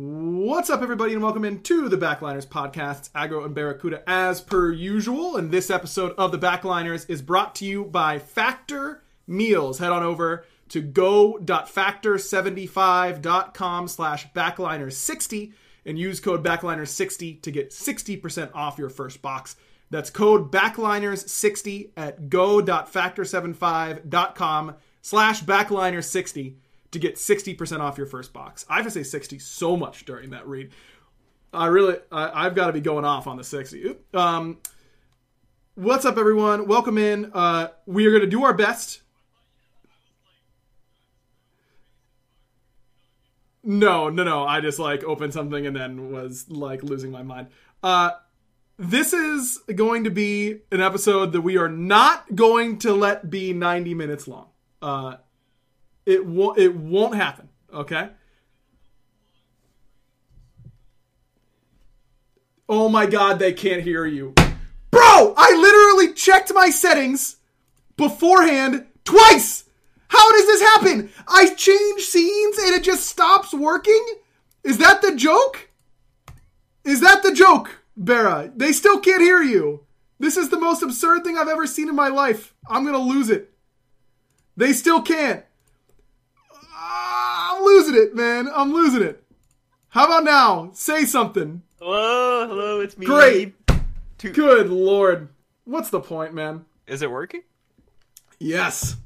What's up, everybody, and welcome into the Backliners podcast. Aggro and Barracuda, as per usual. And this episode of the Backliners is brought to you by Factor Meals. Head on over to go.factor75.com slash backliners60 and use code backliners60 to get 60% off your first box. That's code backliners60 at go.factor75.com slash backliners60 to get 60% off your first box. I have to say 60 so much during that read. I really, I, have got to be going off on the 60. Um, what's up, everyone? Welcome in. Uh, we are going to do our best. No, no, no. I just like opened something and then was like losing my mind. Uh, this is going to be an episode that we are not going to let be 90 minutes long. Uh, it won't. It won't happen. Okay. Oh my god, they can't hear you. Bro, I literally checked my settings beforehand twice. How does this happen? I change scenes and it just stops working? Is that the joke? Is that the joke, Bera? They still can't hear you. This is the most absurd thing I've ever seen in my life. I'm gonna lose it. They still can't. I'm losing it, man. I'm losing it. How about now? Say something. Hello, hello, it's me. Great. Good lord. What's the point, man? Is it working? Yes.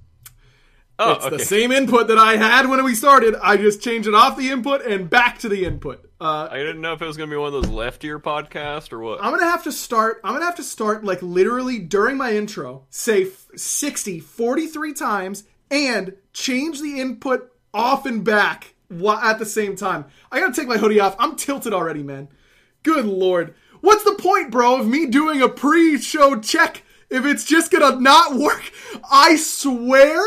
Oh, it's okay. the same input that I had when we started. I just changed it off the input and back to the input. Uh, I didn't know if it was gonna be one of those left ear podcasts or what. I'm gonna have to start. I'm gonna have to start like literally during my intro, say 60, 43 times, and change the input off and back at the same time. I gotta take my hoodie off. I'm tilted already, man. Good lord. What's the point, bro, of me doing a pre show check if it's just gonna not work? I swear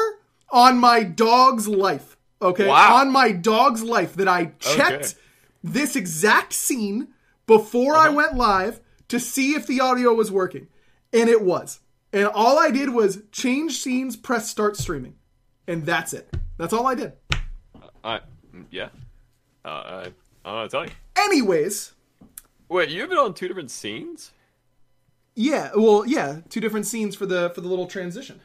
on my dog's life, okay? Wow. On my dog's life that I checked Okay. this exact scene before I uh-huh. went live to see if the audio was working. And it was. And all I did was change scenes, press start streaming. And that's it. That's all I did. I, yeah. Uh, I, I don't know tell you. Anyways, Wait, you have been on two different scenes? yeah, well, yeah, two different scenes for the for the little transition.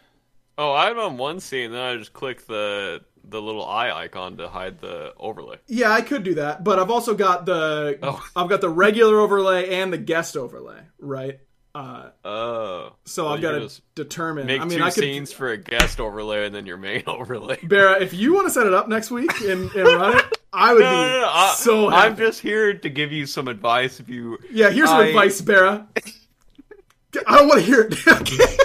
Oh, I'm on one scene, then I just click the the little eye icon to hide the overlay. Yeah, I could do that, but I've also got the Oh. I've got the regular overlay and the guest overlay, right? Uh, Oh. so Well, I've got to determine. Make I mean, two I could. scenes for a guest overlay and then your main overlay. Barra, if you want to set it up next week and, and run it, I would No, be no, no, I, so happy. I'm just here to give you some advice if you. Yeah, here's some advice, Barra. I don't want to hear it. Okay.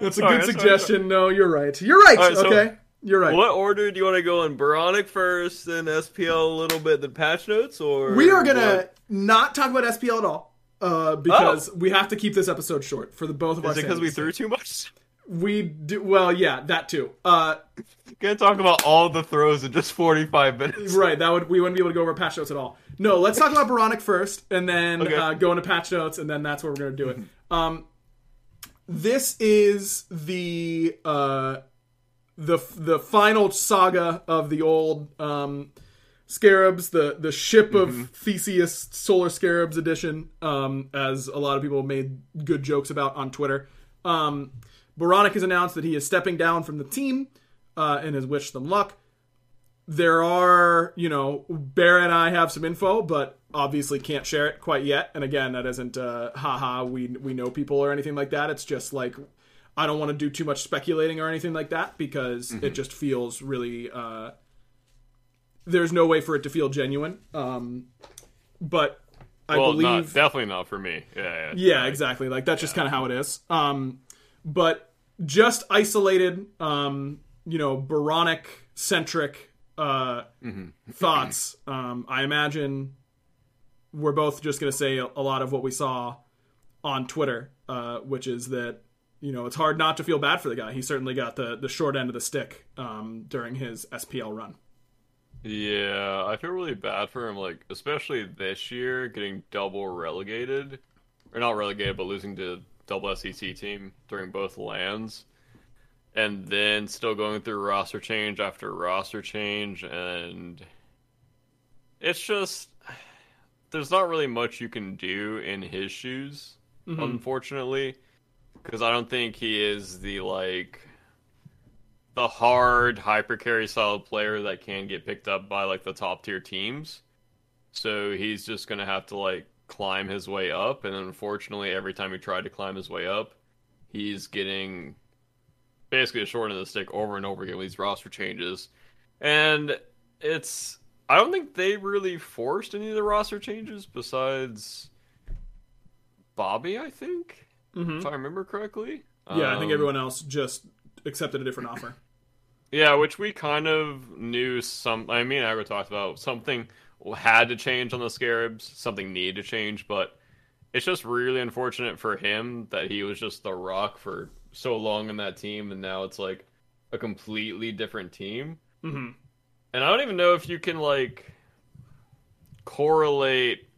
That's a All good right, that's fine, suggestion. No, you're right. You're right. Right, so- okay, you're right. What order do you want to go in? Baronic first, then SPL a little bit, then patch notes, or We are gonna what? not talk about SPL at all uh, because we have to keep this episode short for the both of Oh. Is it because we threw too much? We do well, yeah, that too. Uh, Gonna talk about all the throws in just 45 minutes. right, that would we wouldn't be able to go over patch notes at all. No, let's talk about Baronic first, and then Okay. uh, go into patch notes, and then that's where we're gonna do it. Um, this is the uh, the the final saga of the old um, Scarabs, the the ship of Theseus Solar Scarabs edition, um, as a lot of people made good jokes about on Twitter. Um, Baranek has announced that he is stepping down from the team uh, and has wished them luck. There are, you know, Bear and I have some info, but obviously can't share it quite yet. And again, that isn't uh, haha, we we know people or anything like that. It's just like I don't want to do too much speculating or anything like that because it just feels really. Uh, there's no way for it to feel genuine. Um, but I well, believe not, definitely not for me. Yeah, yeah. yeah, exactly. Like that's just kind of how it is. Um, but just isolated, um, you know, Baronic centric uh, thoughts. Um, I imagine we're both just going to say a, a lot of what we saw on Twitter, uh, which is that you know it's hard not to feel bad for the guy. He certainly got the the short end of the stick um, during his SPL run. Yeah, I feel really bad for him, like especially this year, getting double relegated, or not relegated, but losing to double SCC team during both lands, and then still going through roster change after roster change, and it's just there's not really much you can do in his shoes, mm-hmm. unfortunately, because I don't think he is the like the hard hyper carry style player that can get picked up by like the top tier teams. So he's just gonna have to like climb his way up, and unfortunately, every time he tried to climb his way up, he's getting basically a short end of the stick over and over again with these roster changes. And it's I don't think they really forced any of the roster changes besides Bobby, I think. If I remember correctly. Yeah, I think Um, everyone else just accepted a different offer. Yeah, which we kind of knew some. I mean, Aggro talked about something had to change on the Scarabs, something needed to change, but it's just really unfortunate for him that he was just the rock for so long in that team, and now it's like a completely different team. hmm And I don't even know if you can like correlate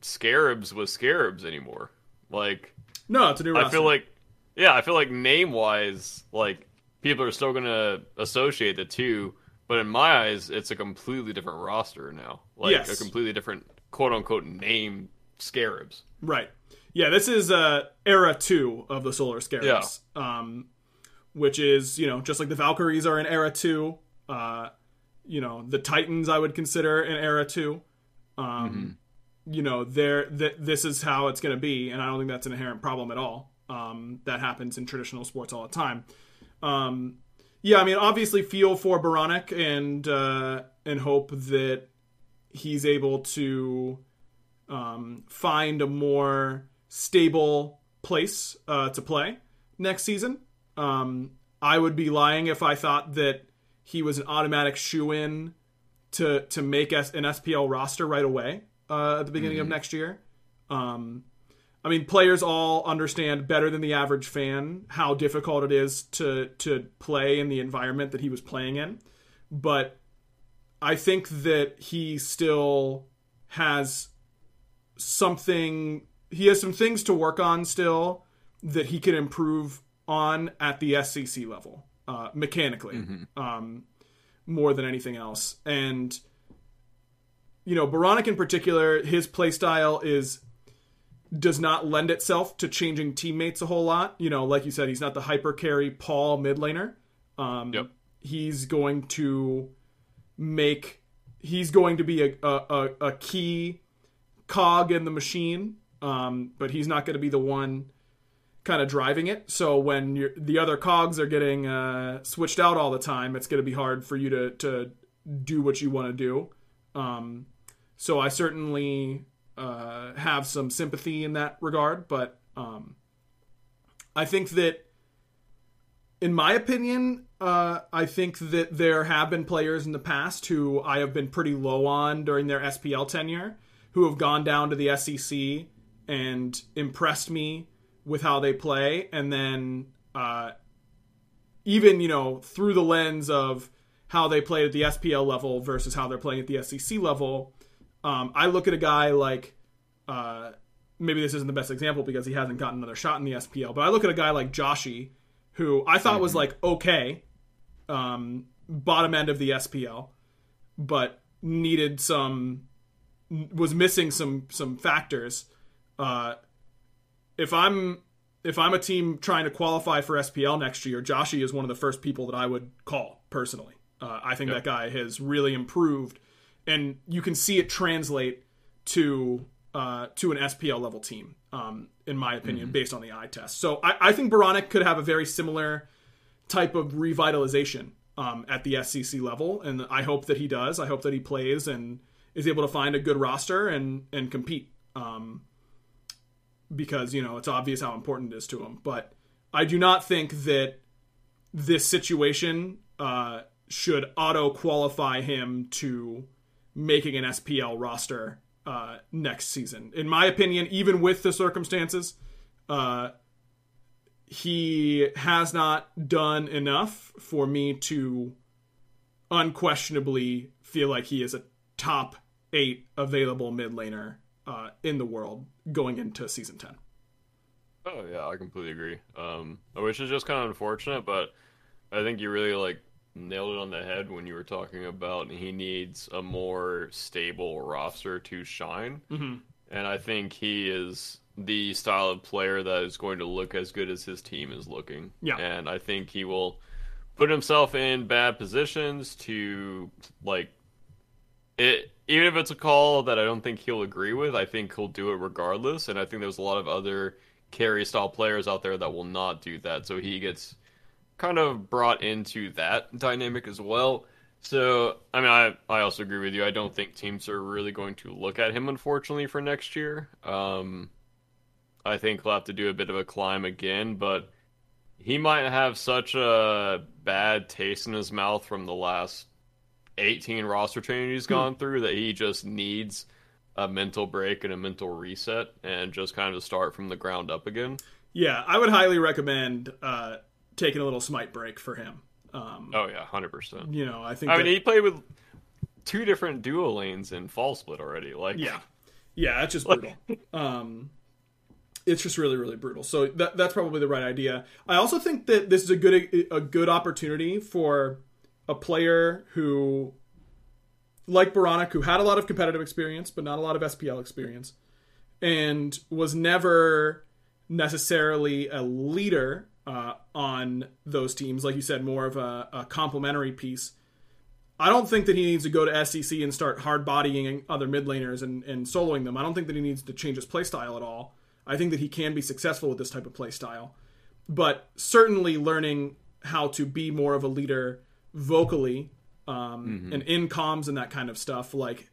Scarabs with Scarabs anymore. Like, No, it's a new roster. I feel like, yeah, I feel like name wise, like people are still gonna associate the two, but in my eyes, it's a completely different roster now. Like Yes. a completely different quote unquote name Scarabs. Right. Yeah, this is uh, era two of the Solar Scarabs. Um, which is, you know, just like the Valkyries are in era two. Uh, you know, the Titans I would consider in era two. Um, You know, there. Th- this is how it's going to be, and I don't think that's an inherent problem at all. Um, that happens in traditional sports all the time. Um, yeah, I mean, obviously, feel for Baronic and uh, and hope that he's able to um, find a more stable place uh, to play next season. Um, I would be lying if I thought that he was an automatic shoe in to to make an SPL roster right away uh, at the beginning of next year. Um, I mean, players all understand better than the average fan how difficult it is to to play in the environment that he was playing in, but I think that he still has something he has some things to work on still that he can improve on at the SCC level uh, mechanically um, more than anything else. And you know Baronic in particular his playstyle is does not lend itself to changing teammates a whole lot. You know like you said he's not the hyper carry Paul mid laner. Um, Yep. he's going to make he's going to be a, a, a, a key cog in the machine um, but he's not going to be the one kind of driving it. So when you're, the other cogs are getting uh, switched out all the time it's going to be hard for you to, to do what you want to do. Um, so i certainly uh, have some sympathy in that regard but um, i think that in my opinion, uh, I think that there have been players in the past who I have been pretty low on during their SPL tenure who have gone down to the SCC and impressed me with how they play. And then, uh, even, you know, through the lens of how they played at the SPL level versus how they're playing at the SCC level, um, I look at a guy like, uh, maybe this isn't the best example because he hasn't gotten another shot in the SPL, but I look at a guy like Joshi who I thought was like okay, um, bottom end of the SPL, but needed some was missing some some factors. Uh, if I'm if I'm a team trying to qualify for SPL next year, Joshy is one of the first people that I would call personally. Uh, I think yep. that guy has really improved, and you can see it translate to uh, to an SPL level team, um, in my opinion, mm-hmm. based on the eye test. So I, I think Beranek could have a very similar type of revitalization um, at the SCC level, and I hope that he does. I hope that he plays and is able to find a good roster and and compete. Um, because you know it's obvious how important it is to him. But I do not think that this situation uh, should auto qualify him to making an SPL roster uh, next season. In my opinion, even with the circumstances, uh, he has not done enough for me to unquestionably feel like he is a top eight available mid laner uh, in the world going into season 10. Oh yeah, I completely agree. Um, which is just kind of unfortunate, but I think you really like nailed it on the head when you were talking about he needs a more stable roster to shine. Mm-hmm. And I think he is the style of player that is going to look as good as his team is looking. Yeah. And I think he will put himself in bad positions to like it even if it's a call that I don't think he'll agree with, I think he'll do it regardless. And I think there's a lot of other carry style players out there that will not do that. So he gets kind of brought into that dynamic as well. So, I mean, I, I also agree with you. I don't think teams are really going to look at him, unfortunately, for next year. Um, I think he'll have to do a bit of a climb again, but he might have such a bad taste in his mouth from the last 18 roster changes he's hmm. gone through that he just needs a mental break and a mental reset and just kind of start from the ground up again. Yeah, I would highly recommend uh, taking a little smite break for him. Um, oh yeah, hundred percent. You know, I think. I that... mean, he played with two different duo lanes in fall split already. Like, yeah, yeah, it's just brutal. um, it's just really, really brutal. So that, that's probably the right idea. I also think that this is a good a good opportunity for a player who, like Beranek, who had a lot of competitive experience but not a lot of SPL experience, and was never necessarily a leader uh, on those teams. Like you said, more of a, a complementary piece. I don't think that he needs to go to SCC and start hard bodying other mid laners and, and soloing them. I don't think that he needs to change his playstyle at all. I think that he can be successful with this type of playstyle. But certainly learning how to be more of a leader vocally um, mm-hmm. and in comms and that kind of stuff. Like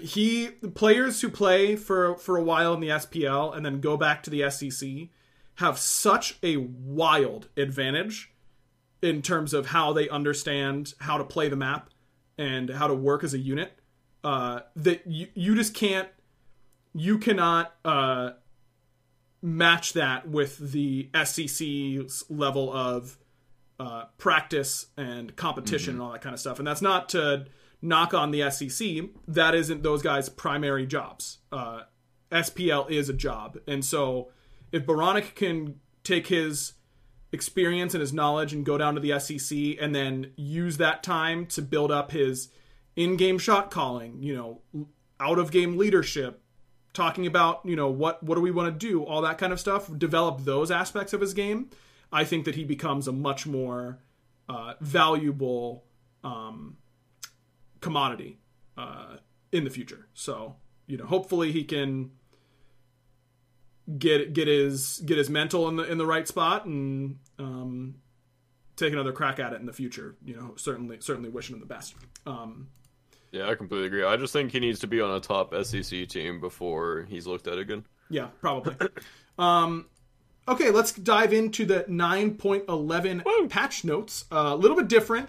he players who play for for a while in the SPL and then go back to the SEC have such a wild advantage in terms of how they understand how to play the map and how to work as a unit uh, that you, you just can't you cannot uh, match that with the SCC's level of uh, practice and competition mm-hmm. and all that kind of stuff. And that's not to knock on the SEC. That isn't those guys' primary jobs. Uh, SPL is a job, and so if Beranek can take his experience and his knowledge and go down to the SCC and then use that time to build up his in-game shot calling, you know, out of game leadership, talking about, you know, what what do we want to do, all that kind of stuff, develop those aspects of his game I think that he becomes a much more uh, valuable um, commodity uh, in the future. So you know, hopefully he can get get his get his mental in the in the right spot and um, take another crack at it in the future. You know, certainly certainly wishing him the best. Um, yeah, I completely agree. I just think he needs to be on a top SCC team before he's looked at again. Yeah, probably. um, Okay, let's dive into the 9.11 patch notes. Uh, a little bit different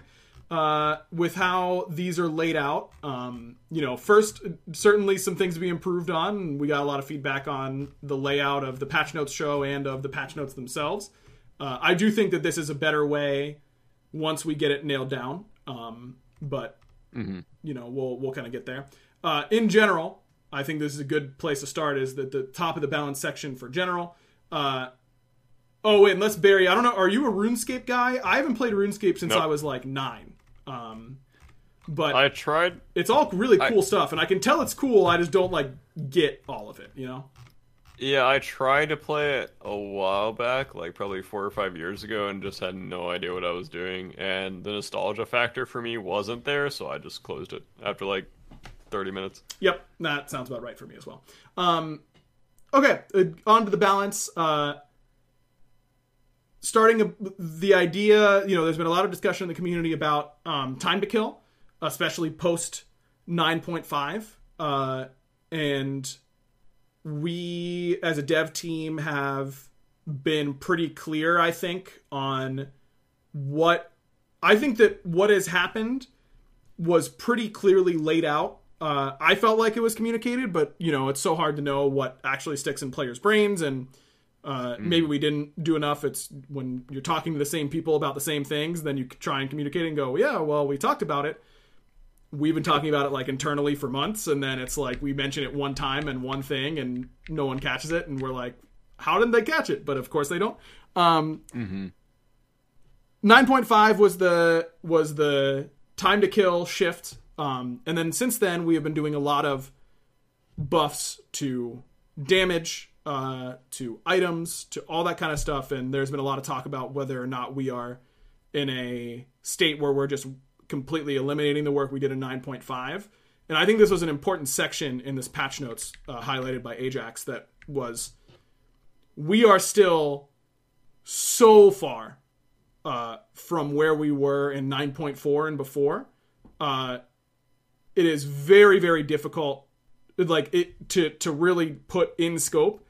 uh, with how these are laid out. Um, you know, first, certainly some things to be improved on. We got a lot of feedback on the layout of the patch notes show and of the patch notes themselves. Uh, I do think that this is a better way once we get it nailed down. Um, but mm-hmm. you know, we'll we'll kind of get there. Uh, in general, I think this is a good place to start. Is that the top of the balance section for general? Uh, Oh wait, and let's Barry. I don't know. Are you a RuneScape guy? I haven't played RuneScape since nope. I was like nine. Um, but I tried. it's all really cool stuff, and I can tell it's cool. I just don't like get all of it, you know. Yeah, I tried to play it a while back, like probably four or five years ago, and just had no idea what I was doing. And the nostalgia factor for me wasn't there, so I just closed it after like 30 minutes. Yep, that sounds about right for me as well. Um, okay, uh, on to the balance. Uh, starting a, the idea, you know, there's been a lot of discussion in the community about um, time to kill, especially post 9.5. Uh, and we, as a dev team, have been pretty clear, I think, on what I think that what has happened was pretty clearly laid out. Uh, I felt like it was communicated, but you know, it's so hard to know what actually sticks in players' brains, and uh, maybe we didn't do enough. It's when you're talking to the same people about the same things, then you try and communicate and go, "Yeah, well, we talked about it. We've been talking about it like internally for months, and then it's like we mention it one time and one thing, and no one catches it, and we're like, how didn't they catch it? But of course they don't. Um, 9.5 was the was the time to kill shift um, and then since then we have been doing a lot of buffs to damage uh, to items to all that kind of stuff and there's been a lot of talk about whether or not we are in a state where we're just completely eliminating the work we did in 9.5 and i think this was an important section in this patch notes uh, highlighted by ajax that was we are still so far uh, from where we were in 9.4 and before. Uh, it is very, very difficult, like it to to really put in scope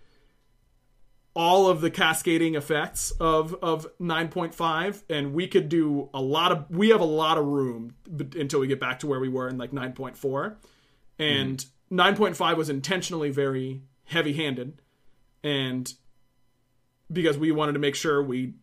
all of the cascading effects of of 9.5 and we could do a lot of we have a lot of room until we get back to where we were in like 9.4 and 9.5 was intentionally very heavy handed and because we wanted to make sure we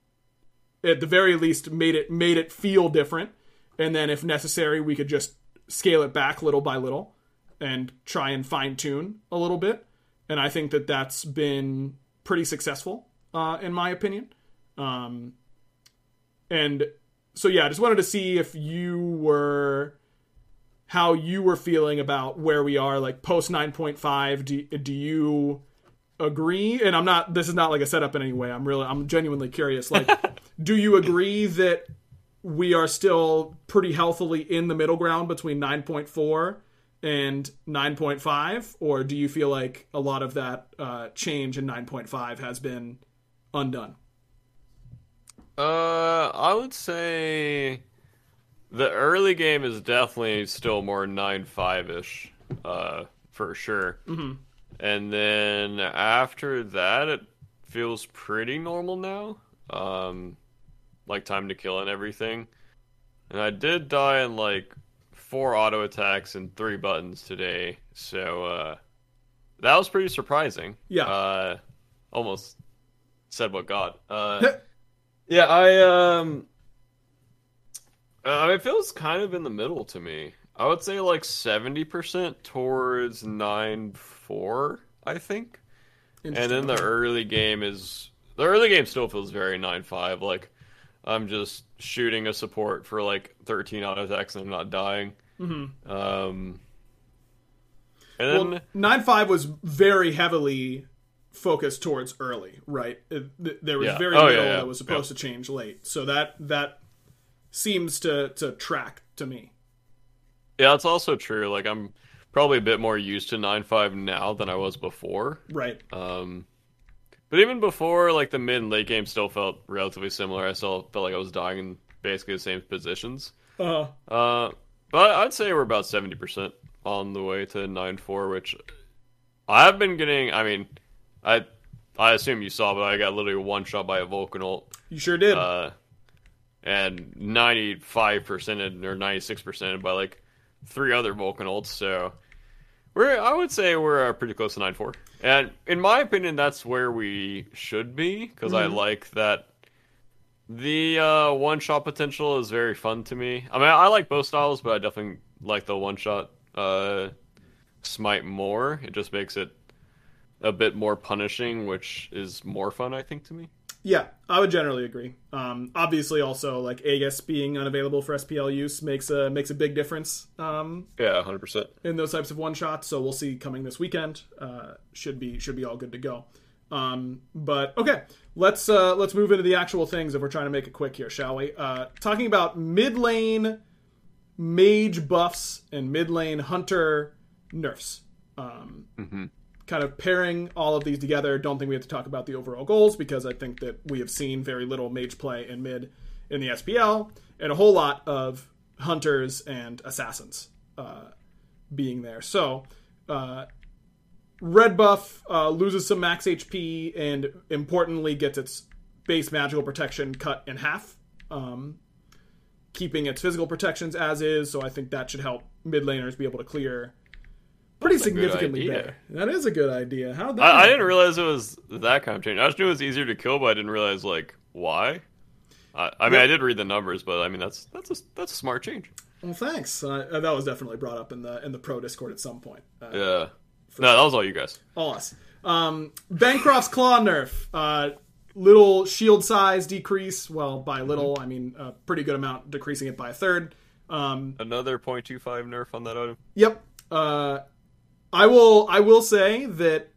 at the very least made it made it feel different and then if necessary we could just scale it back little by little and try and fine tune a little bit. And i think that that's been pretty successful uh, in my opinion. Um, and so yeah i just wanted to see if you were how you were feeling about where we are like post 9.5 do, do you agree? And i'm not this is not like a setup in any way. I'm really i'm genuinely curious. Like do you agree that we are still pretty healthily in the middle ground between 9.4 and 9.5 or do you feel like a lot of that uh, change in 9.5 has been undone Uh, I would say the early game is definitely still more 9-5 ish, uh, for sure. Mm-hmm. And then after that, it feels pretty normal now. Um, like time to kill and everything. And I did die in like four auto attacks and three buttons today, so uh, that was pretty surprising. Yeah. Uh, almost said what God. Uh, yeah, I um, uh, it feels kind of in the middle to me. I would say like seventy percent towards nine four. I think. And then the early game is the early game still feels very nine five. Like I'm just shooting a support for like 13 auto attacks and I'm not dying. Mm-hmm. Um, and then well 9.5 was very heavily focused towards early right there was Yeah. very Oh, little yeah, yeah. that was supposed to change late so that that seems to to track to me yeah, it's also true. Like I'm probably a bit more used to nine five now than I was before. right Um, but even before, like the mid and late game still felt relatively similar. I still felt like I was dying in basically the same positions. uh Uh, but I'd say we're about seventy percent on the way to nine four, which I've been getting. I mean, I I assume you saw, but I got literally one shot by a Vulcan ult, you sure did uh, and ninety five percent or ninety six percent by like three other Vulcan ults. So we're I would say we're uh, pretty close to nine four, and in my opinion, that's where we should be because I like that. The uh, one shot potential is very fun to me. I mean, I like both styles, but I definitely like the one shot uh, smite more. It just makes it a bit more punishing, which is more fun, I think, to me. Yeah, I would generally agree. Um, obviously, also like Aegis being unavailable for SPL use makes a makes a big difference um, Yeah, hundred percent. in those types of one shots. So we'll see coming this weekend. Uh, should be should be all good to go. Um, but okay, let's uh, let's move into the actual things if we're trying to make it quick here, shall we? Uh, talking about mid lane mage buffs and mid lane hunter nerfs. Um, Kind of pairing all of these together. Don't think we have to talk about the overall goals because I think that we have seen very little mage play in mid in the SPL and a whole lot of hunters and assassins uh, being there. So, uh, red buff uh, loses some max HP and importantly gets its base magical protection cut in half, um, keeping its physical protections as is. So I think that should help mid laners be able to clear pretty That's significantly better. That is a good idea. How that I, I didn't realize it was that kind of change. I just knew it was easier to kill, but I didn't realize like why. I, I mean, Yeah. I did read the numbers, but I mean that's that's a that's a smart change. Well, thanks. Uh, that was definitely brought up in the in the pro Discord at some point. Uh, Yeah. No, that was all you guys. all us. Um, Bancroft's claw nerf. Uh, little shield size decrease. Well, by little, I mean a pretty good amount, decreasing it by a third. Um, Another 0.25 nerf on that item. Yep. Uh, I will. I will say that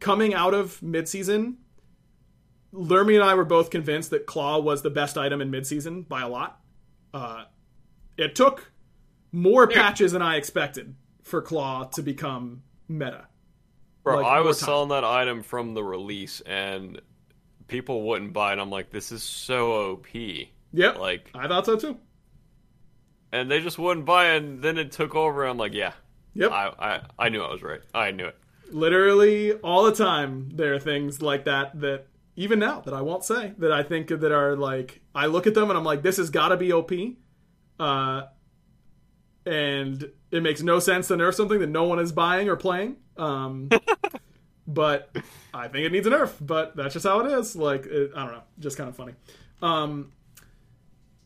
coming out of midseason, Lermy and I were both convinced that Claw was the best item in midseason by a lot. Uh, it took more patches than I expected for Claw to become meta. Bro, Like, I was selling that item from the release, and people wouldn't buy it. I'm like, this is so OP. Yep. Like, I thought so too. and they just wouldn't buy it. And then it took over. I'm like, yeah, Yep. I, I, I knew I was right. I knew it. literally all the time there are things like that that even now that I won't say that I think that are like I look at them and I'm like this has got to be OP uh and it makes no sense to nerf something that no one is buying or playing um but I think it needs a nerf but that's just how it is like it, I don't know just kind of funny um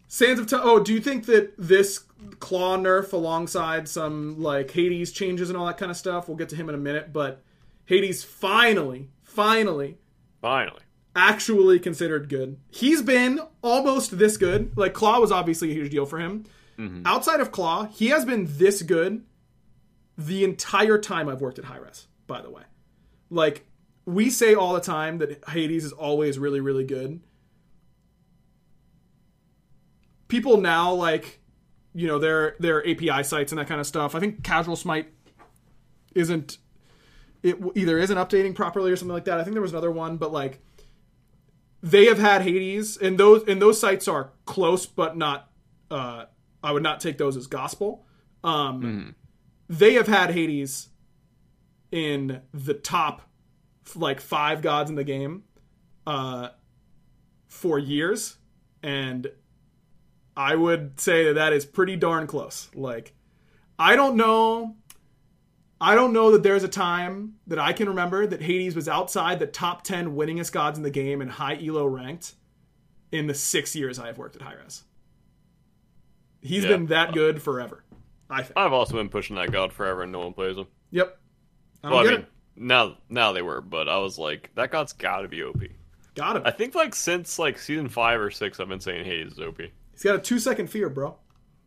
Sands of Time. Oh, do you think that this claw nerf alongside some like Hades changes and all that kind of stuff? We'll get to him in a minute, but Hades finally, finally, Finally. actually considered good. He's been almost this good. Like Claw was obviously a huge deal for him. Mm-hmm. Outside of Claw, he has been this good the entire time I've worked at Hi-Rez. by the way. Like, we say all the time that Hades is always really, really good. People now, like, you know, their their API sites and that kind of stuff. I think Casual Smite isn't it either isn't updating properly or something like that. I think there was another one, but like they have had Hades, and those and those sites are close, but not. Uh, I would not take those as gospel. Um, They have had Hades in the top like five gods in the game uh, for years, and I would say that that is pretty darn close. Like, I don't know. I don't know that there's a time that I can remember that Hades was outside the top 10 winningest gods in the game and high elo ranked in the six years I've worked at Hi-Rez. He's Yeah. been that good forever, I think. I've also been pushing that god forever, and no one plays him. Yep. I Well, I mean, it. now now they were, but I was like, that god's got to be OP. Got him. I think like since like season five or six, I've been saying Hades is OP. He's got a two second fear, bro.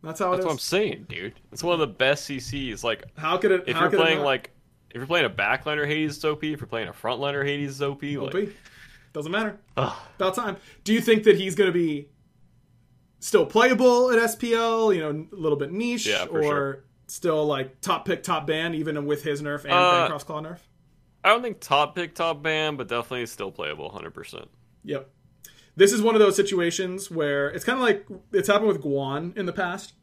That's how it That's is. what I'm saying, dude. It's one of the best CCs. Like, How could it? if you're playing like, if you're playing a backliner, Hades is OP. If you're playing a frontliner, Hades is OP. OP. Like, Doesn't matter. ugh. About time. Do you think that he's going to be still playable at SPL? You know, a little bit niche, Yeah, or sure. still like top pick, top ban, even with his nerf and Uh, Bancroft's claw nerf? I don't think top pick, top ban, but definitely still playable, hundred percent. Yep. This is one of those situations where it's kind of like it's happened with Guan in the past,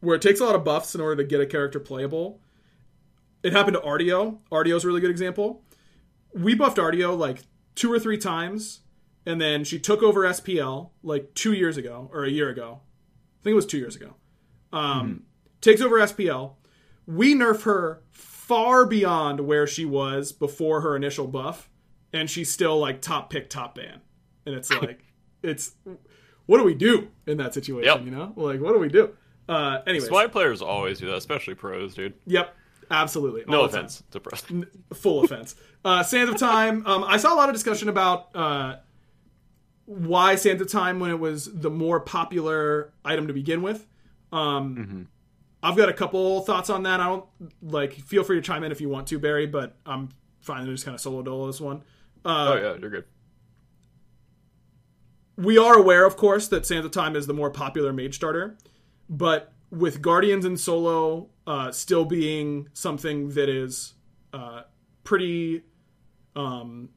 where it takes a lot of buffs in order to get a character playable. It happened to Artio. Artio's a really good example. We buffed Artio like two or three times, and then she took over SPL like two years ago or a year ago. I think it was two years ago. Um, Takes over SPL. We nerf her far beyond where she was before her initial buff, and she's still like top pick, top ban. And it's like, it's what do we do in that situation? Yep. You know, like what do we do? Uh, anyways, Smite players always do that, especially pros, dude. Yep. Absolutely. No all the time. offense to Preston. full offense. Uh, Sands of Time. Um, I saw a lot of discussion about uh, why Sands of Time when it was the more popular item to begin with. Um, I've got a couple thoughts on that. I don't like. Feel free to chime in if you want to, Barry. But I'm fine to just kind of solo dolo this one. Oh yeah, you're good. we are aware, of course, that Sands of Time is the more popular mage starter, but with Guardians and Solo uh, still being something that is uh, pretty, um,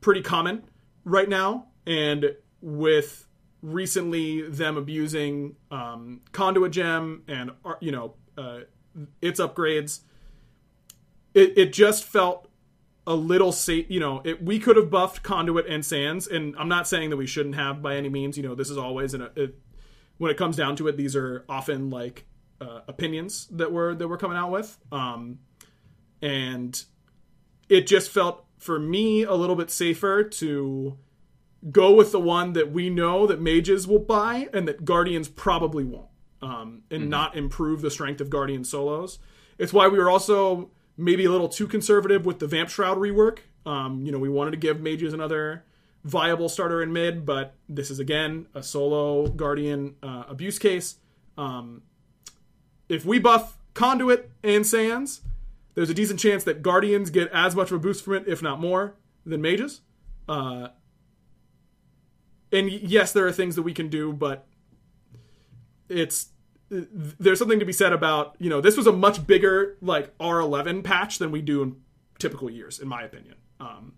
pretty common right now, and with recently them abusing um, Conduit Gem and uh, you know uh, its upgrades, it, it just felt a little safe. You know, it, we could have buffed Conduit and Sands, and I'm not saying that we shouldn't have by any means. You know, this is always an. A, when it comes down to it, these are often like uh, opinions that we're that we're coming out with, um, and it just felt for me a little bit safer to go with the one that we know that mages will buy and that guardians probably won't um, and not improve the strength of guardian solos it's why we were also maybe a little too conservative with the vamp shroud rework. Um, you know we wanted to give mages another viable starter in mid but this is again a solo guardian uh, abuse case. Um, if we buff conduit and sands there's a decent chance that guardians get as much of a boost from it if not more than mages. Uh, and yes, there are things that we can do, but it's there's something to be said about you know this was a much bigger like R11 patch than we do in typical years, in my opinion. Um,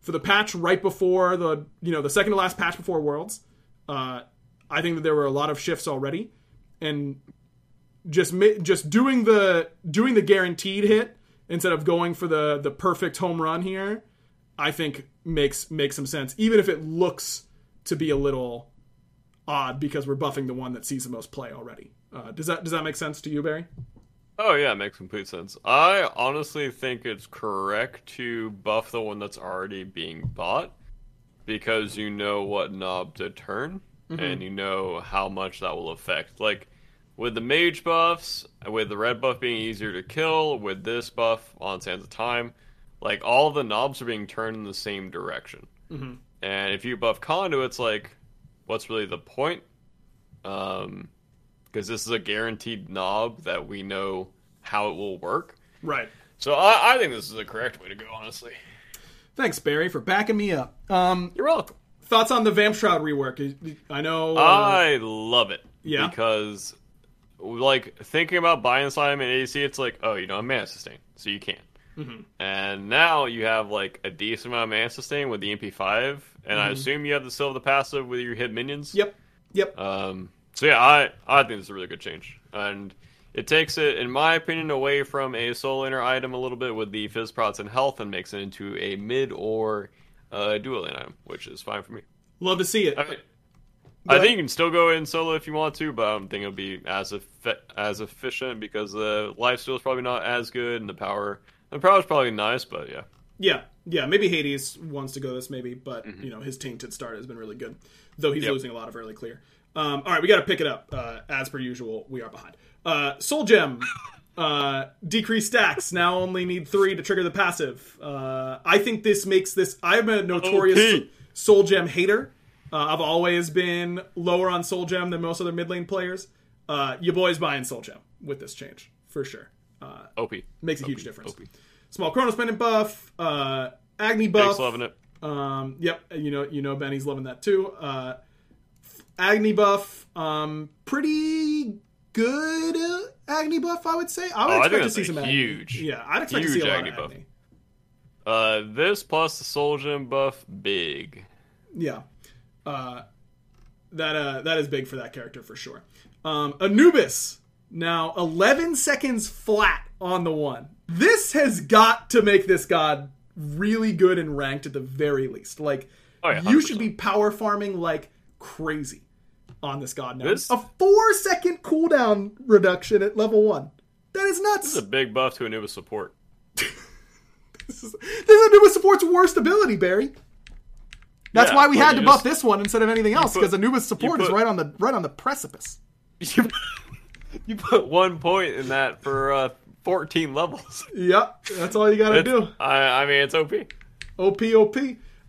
For the patch right before the you know the second to last patch before Worlds, uh, I think that there were a lot of shifts already, and just just doing the doing the guaranteed hit instead of going for the the perfect home run here, I think makes makes some sense, even if it looks to be a little odd because we're buffing the one that sees the most play already. Uh, does that does that make sense to you, Barry? Oh yeah, it makes complete sense. I honestly think it's correct to buff the one that's already being bought because you know what knob to turn and you know how much that will affect. Like with the mage buffs, with the red buff being easier to kill, with this buff on Sands of Time, like all the knobs are being turned in the same direction. And if you buff conduits, like what's really the point? Um, because this is a guaranteed knob that we know how it will work. Right. So I, I think this is the correct way to go, honestly. Thanks, Barry, for backing me up. Um, You're welcome. thoughts on the Vamp Shroud rework? I know. Uh, I love it. Yeah? Because, like, thinking about buying slime in AC, it's like, oh, you don't have mana sustain, so you can't. Mm-hmm. And now you have, like, a decent amount of mana sustain with the MP5, and I assume you have the Silver the passive with your hit minions. Mm-hmm. Yep. Yep. Um, so yeah, I I think it's a really good change, and it takes it, in my opinion, away from a soul inner item a little bit with the fizz prots and health, and makes it into a mid or uh, dual lane item, which is fine for me. Love to see it. I, mean, I think you can still go in solo if you want to, but I don't think it'll be as effe- as efficient because the life steal is probably not as good, and the power the power is probably nice, but yeah. Yeah, yeah. Maybe Hades wants to go this, maybe, but you know his tainted start has been really good, though he's Yep. losing a lot of early clear. Um, all right, we got to pick it up. Uh, as per usual, we are behind. Uh, Soul Gem, uh, decrease stacks. Now only need three to trigger the passive. Uh, I think this makes this. I'm a notorious OP. Soul Gem hater. Uh, I've always been lower on Soul Gem than most other mid lane players. Uh, your boy's buying Soul Gem with this change for sure. Uh, OP makes a huge difference. OP. Small Chronos Pendant buff, uh, Agni buff. Jake's loving it. Um, yep, you know, you know, Benny's loving that too. Uh, Agni buff, um, pretty good uh, Agni buff, I would say. I would Oh, expect think to see some Agni. huge, Yeah, I'd expect to see a lot Agni of buff. Agni. Uh, this plus the soul gem buff, big. Yeah, uh, that uh, that is big for that character for sure. Um, Anubis now 11 seconds flat on the one. This has got to make this god really good and ranked at the very least. Like Oh, yeah, you should be power farming like crazy on this god now. This- A four second cooldown reduction at level one. That is nuts. This is a big buff to Anubis support. This is, this is Anubis support's worst ability, Barry. That's Yeah, why we had to buff just- this one instead of anything else because Anubis support is right on the right on the precipice. You, you put one point in that for uh, 14 levels. Yep, that's all you gotta do. I, I mean, it's OP. OP OP.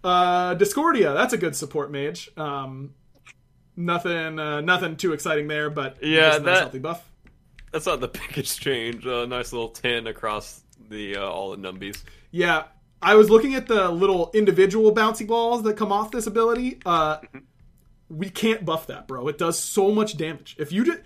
Uh, Discordia, that's a good support mage. Um, nothing, uh, nothing too exciting there, but Yeah, a nice that- healthy buff. That's not the biggest change. Uh, nice little 10 across the uh, all the numbies. Yeah, I was looking at the little individual bouncy balls that come off this ability. Uh, we can't buff that, bro. It does so much damage. If you just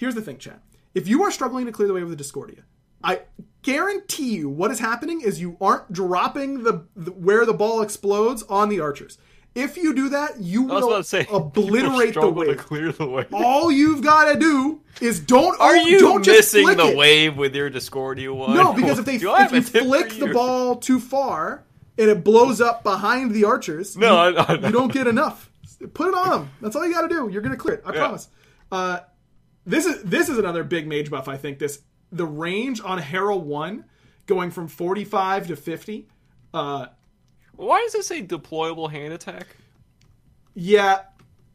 here's the thing, chat. If you are struggling to clear the way with the Discordia, I guarantee you what is happening is you aren't dropping the, the where the ball explodes on the archers. If you do that, you will say, obliterate the to wave. clear the wave. All you've got to do is don't. Are you don't just missing flick the it. wave with your Discordia one? No, because if they if you flick the you? ball too far and it blows up behind the archers, No, you, I- I you don't get enough. Put it on them. That's all you got to do. You're gonna clear it. I promise. Uh, this is this is another big mage buff. I think this the range on Herald one going from 45 to 50. Uh, Why does it say deployable hand attack? yeah,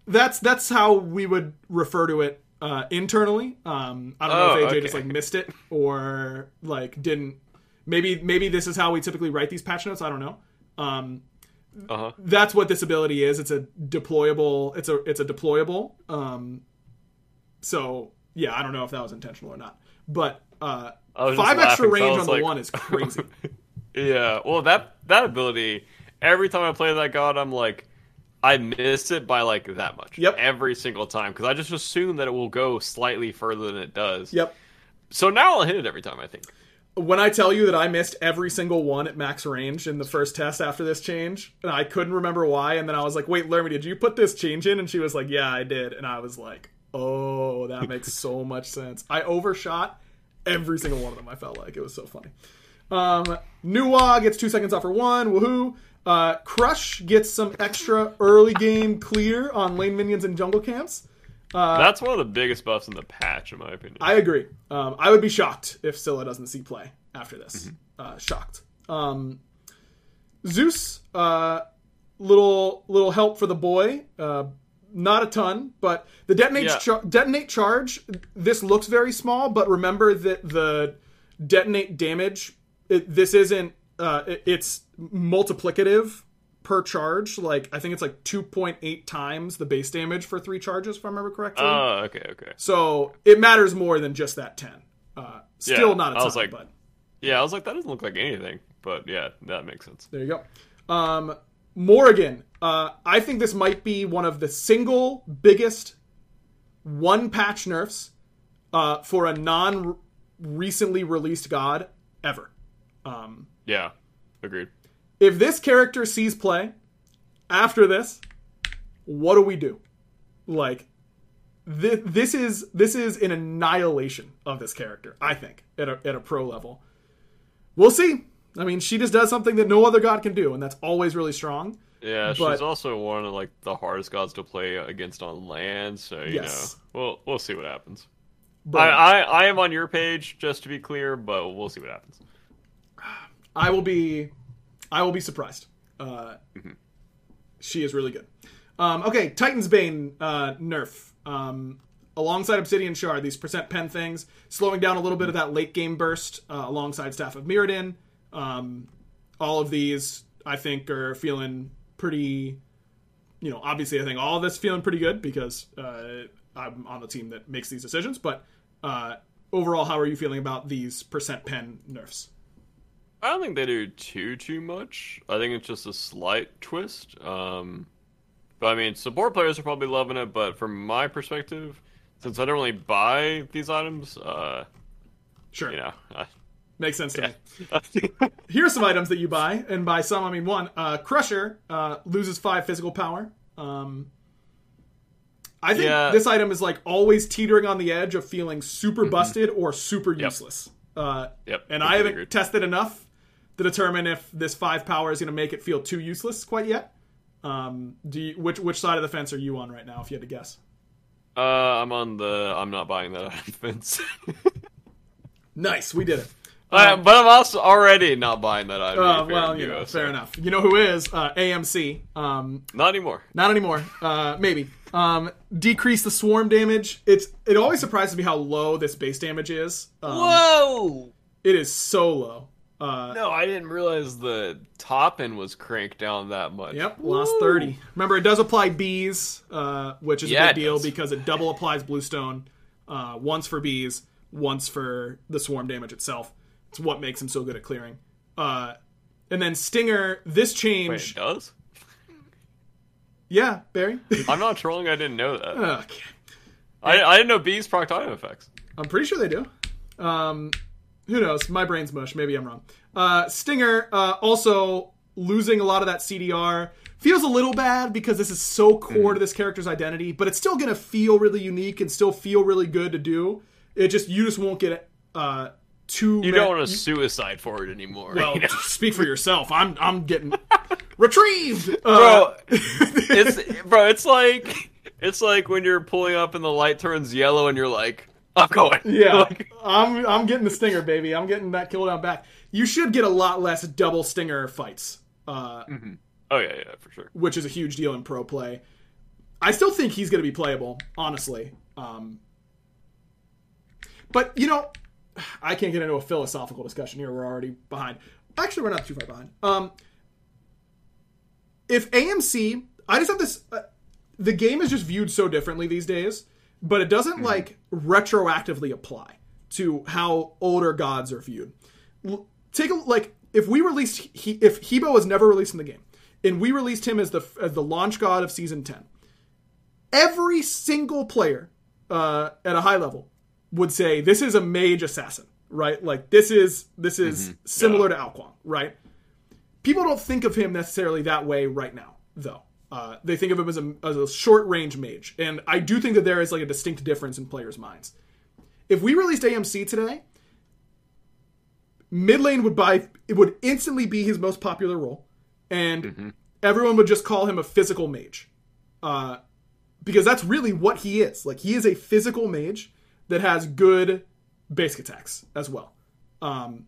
that's that's how we would refer to it uh, internally. Um, I don't know Oh, if AJ just like missed it or like didn't. Maybe maybe this is how we typically write these patch notes. I don't know. Um, Uh huh. that's what this ability is. It's a deployable. It's a it's a deployable. Um, so yeah, I don't know if that was intentional or not, but uh, I was just five extra laughing I range was on the one is crazy. Yeah. Well, that that ability. Every time I play that god, I'm like, I miss it by like that much. Yep. Every single time because I just assume that it will go slightly further than it does. yep. So now I'll hit it every time. I think. When I tell you that I missed every single one at max range in the first test after this change, and I couldn't remember why, and then I was like, "Wait, Lermy, did you put this change in?" And she was like, "Yeah, I did," and I was like, "Oh, that makes so much sense." I overshot every single one of them. I felt like it was so funny. Um, Nuwa gets two seconds off for one. Woohoo! Uh, Crush gets some extra early game clear on lane minions and jungle camps. That's one of the biggest buffs in the patch, in my opinion. I agree. Um, I would be shocked if Scylla doesn't see play after this. Uh, shocked. Um, Zeus, uh, little little help for the boy. Not a ton, but the detonate Yeah. char- detonate charge. This looks very small, but remember that the detonate damage. It, this isn't. Uh, it- it's multiplicative per charge. Like I think it's like two point eight times the base damage for three charges, if I remember correctly. Oh, okay, okay. So it matters more than just that 10. Uh, still Yeah, not a ton, I was like- but Yeah, I was like, that doesn't look like anything, but yeah, that makes sense. there you go. Um, Morrigan. Uh, I think this might be one of the single biggest one patch nerfs uh, for a non recently released god ever. Um, Yeah, agreed. if this character sees play after this, what do we do? Like, this, this is this is an annihilation of this character. I think at a, at a pro level. We'll see. I mean, she just does something that no other god can do, and that's always really strong. Yeah, But- she's also one of like the hardest gods to play against on land, so you Yes. know, we'll we'll see what happens. Bro, I, I, I am on your page just to be clear, but we'll see what happens. I will be, I will be surprised. Uh, She is really good. Um, okay, Titan's Bane uh, nerf. Um, alongside Obsidian Shard, these percent pen things, slowing down a little bit of that late game burst uh, alongside Staff of Myrddin. Um, all of these, I think, are feeling pretty. You know, obviously, I think all of this feeling pretty good because uh, I'm on the team that makes these decisions. But uh, overall, how are you feeling about these percent pen nerfs? I don't think they do too too much. I think it's just a slight twist. Um, but I mean, support players are probably loving it. But from my perspective, since I don't really buy these items, uh, Sure, you know, I, makes sense to me. Here's some items that you buy, and by some I mean one. Uh, Crusher uh, loses five physical power. Um, I think Yeah. this item is like always teetering on the edge of feeling super busted or super useless. Uh, yep. and I haven't agreed. tested enough to determine if this five power is going to make it feel too useless quite yet. Um, do you, which which side of the fence are you on right now? If you had to guess. Uh, I'm on the. I'm not buying that fence. Nice, we did it. Uh, but I'm also already not buying that item. Uh, fair well, you know, so- fair enough. You know who is uh, AMC? Um, Not anymore. Not anymore. Uh, maybe. Um, decrease the swarm damage. It's it always surprises me how low this base damage is. Um, Whoa! It is so low. Uh, No, I didn't realize the top end was cranked down that much. Yep, lost 30. Remember, it does apply bees, uh, which is Yeah, a it big deal does. because it double applies bluestone, uh, once for bees, once for the swarm damage itself. It's what makes him so good at clearing. Uh, and then Stinger, this Wait, change. it does? yeah, Barry? I'm not trolling. I didn't know that. okay. I, I didn't know bees proc item effects. I'm pretty sure they do. Um, who knows? My brain's mush. Maybe I'm wrong. Uh, Stinger uh, also losing a lot of that CDR feels a little bad because this is so core to this character's identity, but it's still gonna feel really unique and still feel really good to do. It just you just won't get uh, too. You ma- don't want to suicide for it anymore. Well, you know? speak for yourself. I'm I'm getting retrieved, bro. Uh, it's bro. It's like it's like when you're pulling up and the light turns yellow and you're like, I'm going. Yeah, Like, I'm I'm getting the stinger, baby. I'm getting that kill down back. You should get a lot less double stinger fights, uh, oh yeah, yeah, for sure. which is a huge deal in pro play. I still think he's going to be playable, honestly. Um, but you know, I can't get into a philosophical discussion here. We're already behind. Actually, we're not too far behind. Um, if AMC, I just have this. Uh, the game is just viewed so differently these days, but it doesn't like retroactively apply to how older gods are viewed. L- take a like if we released he, if He Bo was never released in the game, and we released him as the as the launch god of season ten, every single player uh, at a high level would say this is a mage assassin, right? Like this is this is similar to Alquan, right? People don't think of him necessarily that way right now, though. Uh, they think of him as a, as a short range mage, and I do think that there is like a distinct difference in players' minds. If we released AMC today, mid lane would buy it would instantly be his most popular role, and everyone would just call him a physical mage, uh, because that's really what he is. Like he is a physical mage that has good basic attacks as well. Um,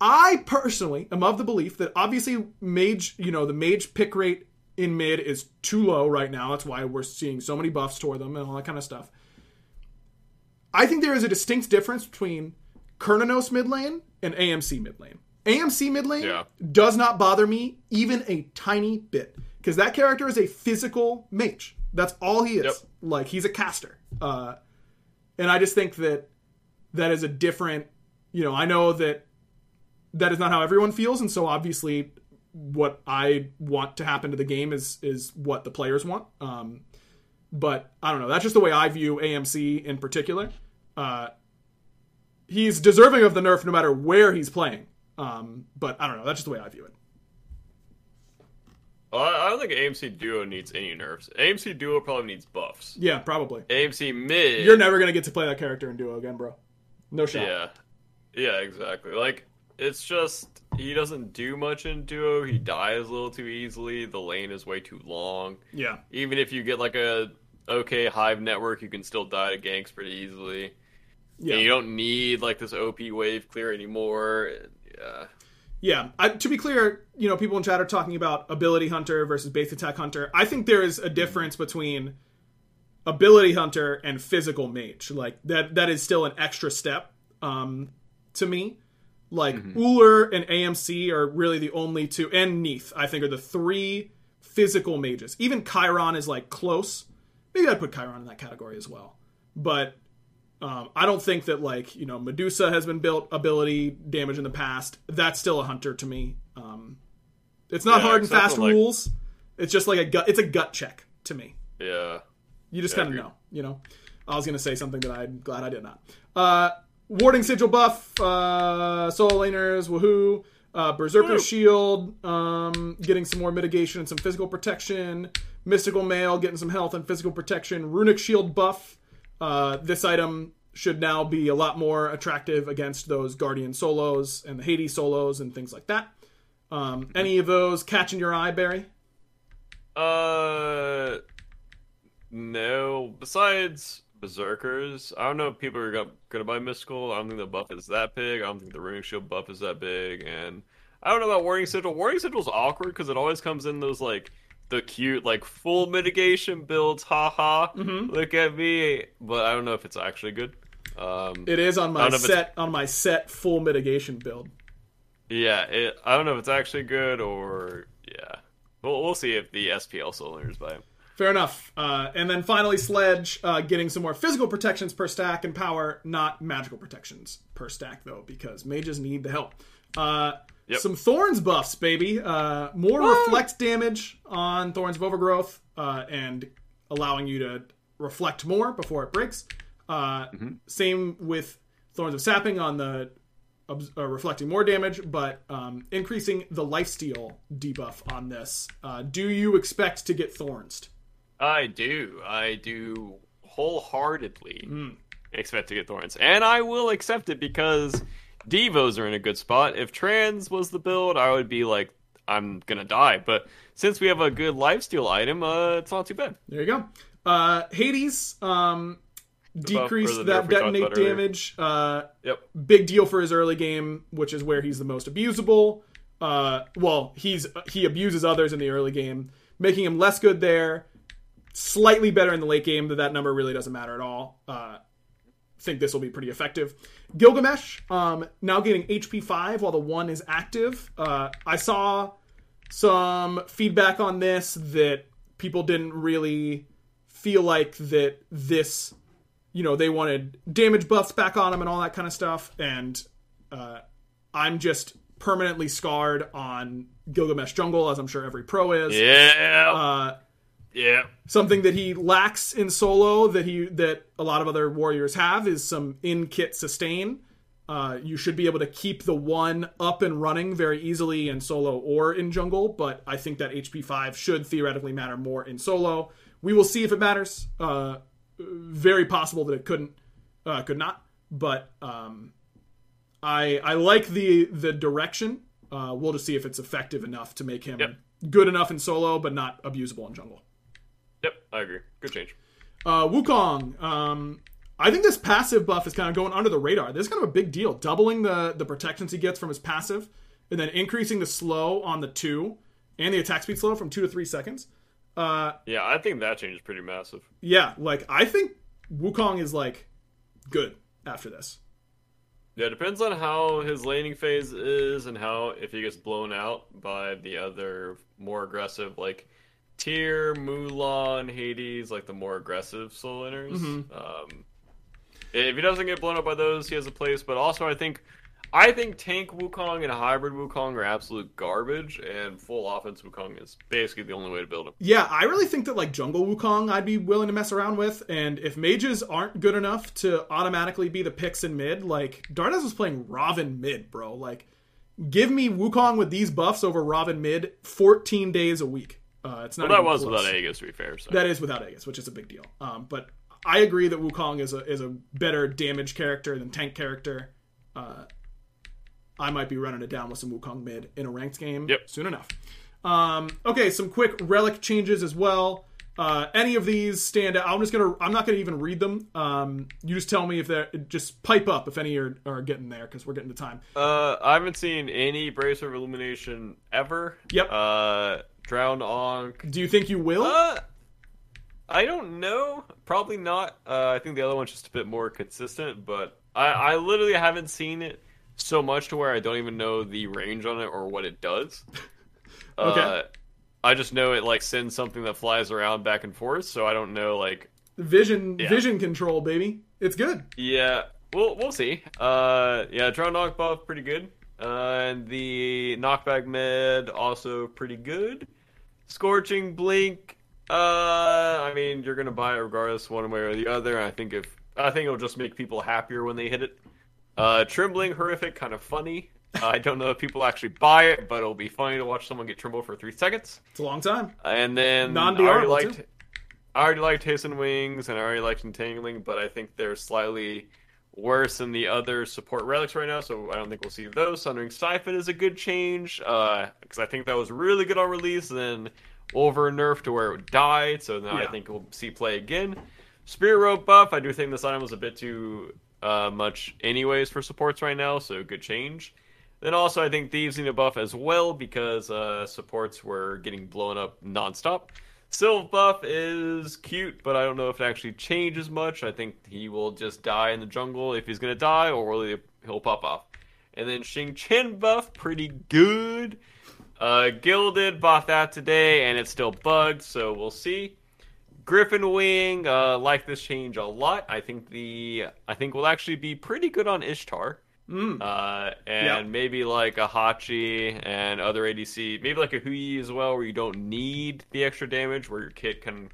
I personally am of the belief that obviously mage, you know, the mage pick rate in mid is too low right now. That's why we're seeing so many buffs toward them and all that kind of stuff. I think there is a distinct difference between Cernunnos mid lane and AMC mid lane. AMC mid lane Yeah. does not bother me even a tiny bit because that character is a physical mage. That's all he is. Yep. Like he's a caster. Uh, and I just think that that is a different. You know, I know that that is not how everyone feels, and so obviously, what I want to happen to the game is is what the players want. Um, but I don't know. That's just the way I view AMC in particular. Uh, he's deserving of the nerf no matter where he's playing. Um, but I don't know. That's just the way I view it. Well, I I don't think AMC Duo needs any nerfs. AMC Duo probably needs buffs. Yeah, probably. AMC Mid. You're never gonna get to play that character in duo again, bro. No shot. Yeah, yeah, exactly. Like it's just he doesn't do much in Duo. He dies a little too easily. The lane is way too long. Yeah. Even if you get like a okay hive network, you can still die to ganks pretty easily. Yeah. And you don't need like this OP wave clear anymore. Yeah. Yeah, I, to be clear, you know, people in chat are talking about ability hunter versus base attack hunter. I think there is a difference between ability hunter and physical mage. Like that, that is still an extra step um, to me. Like Ullr and AMC are really the only two, and Neith I think are the three physical mages. Even Chiron is like close. Maybe I'd put Chiron in that category as well. But um, I don't think that like you know Medusa has been built ability damage in the past. That's still a hunter to me. Um, it's not Yeah, hard and fast like- rules. It's just like a gut. It's a gut check to me. Yeah. You just Yeah, kind of know. You know. I was gonna say something that I'm glad I did not. Uh, warding sigil buff. Uh, solo laners. Woohoo. Uh, Berserker Woo. shield. Um, getting some more mitigation and some physical protection. Mystical mail getting some health and physical protection. Runic shield buff. Uh, this item should now be a lot more attractive against those Guardian solos and the Hades solos and things like that. Um, any of those catching your eye, Barry? Uh, no. Besides Berserkers, I don't know if people are gonna, gonna buy Mystical. I don't think the buff is that big. I don't think the Runic Shield buff is that big. And I don't know about Warding Sigil. Warding Sigil's awkward because it always comes in those, like, the cute like full mitigation builds. Haha, Mm-hmm. look at me. But I don't know if it's actually good. Um, It is on my don't know if it's- set on my set full mitigation build. yeah, it, I don't know if it's actually good or yeah. We'll we'll see if the SPL owners buy. Fair enough. Uh, and then finally, Sledge uh, getting some more physical protections per stack and power, not magical protections per stack, though, because mages need the help. Uh, Yep. Some Thorns buffs, baby. Uh, more reflect damage on Thorns of Overgrowth uh, and allowing you to reflect more before it breaks. Uh, Same with Thorns of Sapping on the uh, reflecting more damage, but um, increasing the lifesteal debuff on this. Uh, do you expect to get Thorns? I do. I do wholeheartedly Hmm. expect to get Thorns. And I will accept it because Devos are in a good spot. If Trans was the build, I would be like, I'm gonna die. But since we have a good lifesteal item, uh, it's not too bad. There you go. Uh, Hades um, decreased that nerf we talked detonate damage. Uh, Yep. big deal for his early game, which is where he's the most abusable. Uh, well, he's he abuses others in the early game, making him less good there. Slightly better in the late game, but that number really doesn't matter at all. Uh, think this will be pretty effective. Gilgamesh, um, now getting HP five while the one is active. Uh, I saw some feedback on this that people didn't really feel like that this you know they wanted damage buffs back on him and all that kind of stuff and uh, i'm just permanently scarred on gilgamesh jungle as i'm sure every pro is Yeah. uh, yeah. something that he lacks in solo that he that a lot of other warriors have is some in kit sustain. Uh, you should be able to keep the one up and running very easily in solo or in jungle but i think that hp 5 should theoretically matter more in solo. We will see if it matters. Uh, very possible that it couldn't uh, could not but um, i i like the the direction. Uh, we'll just see if it's effective enough to make him Yep. good enough in solo but not abusable in jungle Yep. I agree. Good change. uh, Wukong. Um, I think this passive buff is kind of going under the radar. This is kind of a big deal. Doubling the the protections he gets from his passive, and then increasing the slow on the two and the attack speed slow from two to three seconds. Uh, Yeah, I think that change is pretty massive. yeah, like I think Wukong is like good after this. Yeah, it depends on how his laning phase is and how if he gets blown out by the other more aggressive like Tyr, Mulan, Hades, like the more aggressive soul laners. Um, if he doesn't get blown up by those, he has a place. But also, I think I think tank Wukong and hybrid Wukong are absolute garbage, and full offense Wukong is basically the only way to build him. Yeah, I really think that like jungle Wukong, I'd be willing to mess around with. And if mages aren't good enough to automatically be the picks in mid, like Dardas was playing Robin mid, bro. Like, give me Wukong with these buffs over Robin mid, fourteen days a week. Uh, it's not. Well, that was close. without Aegis, to be fair. So. That is without Aegis, which is a big deal. Um, but I agree that Wukong is a is a better damage character than tank character. Uh, I might be running it down with some Wukong mid in a ranked game Yep. soon enough. Um, okay, some quick relic changes as well. Uh, any of these stand out? I'm just gonna. I'm not gonna even read them. Um, you just tell me if they're just pipe up if any are, are getting there because we're getting to time. Uh, I haven't seen any Bracer of Illumination ever. Yep. Uh, Drowned Onk. Do you think you will? Uh, I don't know. Probably not. Uh, I think the other one's just a bit more consistent, but I, I literally haven't seen it so much to where I don't even know the range on it or what it does. Okay. Uh, I just know it like sends something that flies around back and forth, so I don't know like vision yeah. vision control, baby. It's good. Yeah, we'll we'll see. Uh, yeah, drone knock buff pretty good, uh, and the knockback med also pretty good. Scorching blink. Uh, I mean, you're gonna buy it regardless, one way or the other. I think if I think it'll just make people happier when they hit it. Uh, trembling, horrific, kind of funny. I don't know if people actually buy it, but it'll be funny to watch someone get trembled for three seconds. It's a long time. And then I Non-DR already liked, too. I already liked Hasten Wings, and I already liked Entangling, but I think they're slightly worse than the other support relics right now, so I don't think we'll see those. Sundering Siphon is a good change, Uh, because I think that was really good on release, then over nerfed to where it died, so now Yeah. I think we'll see play again. Spirit Rope buff, I do think this item was a bit too uh, much anyways for supports right now, so good change. Then also, I think Thieves need a buff as well because uh, supports were getting blown up nonstop. Sylph buff is cute, but I don't know if it actually changes much. I think he will just die in the jungle if he's gonna die, or he, he'll pop off. And then Shing Chen buff, pretty good. Uh, Gilded bought that today, and it's still bugged, so we'll see. Griffin Wing, uh, like this change a lot. I think the I think will actually be pretty good on Ishtar. Mm. Uh, and Yep. maybe like a Hachi and other ADC, maybe like a Hou Yi as well, where you don't need the extra damage, where your kit can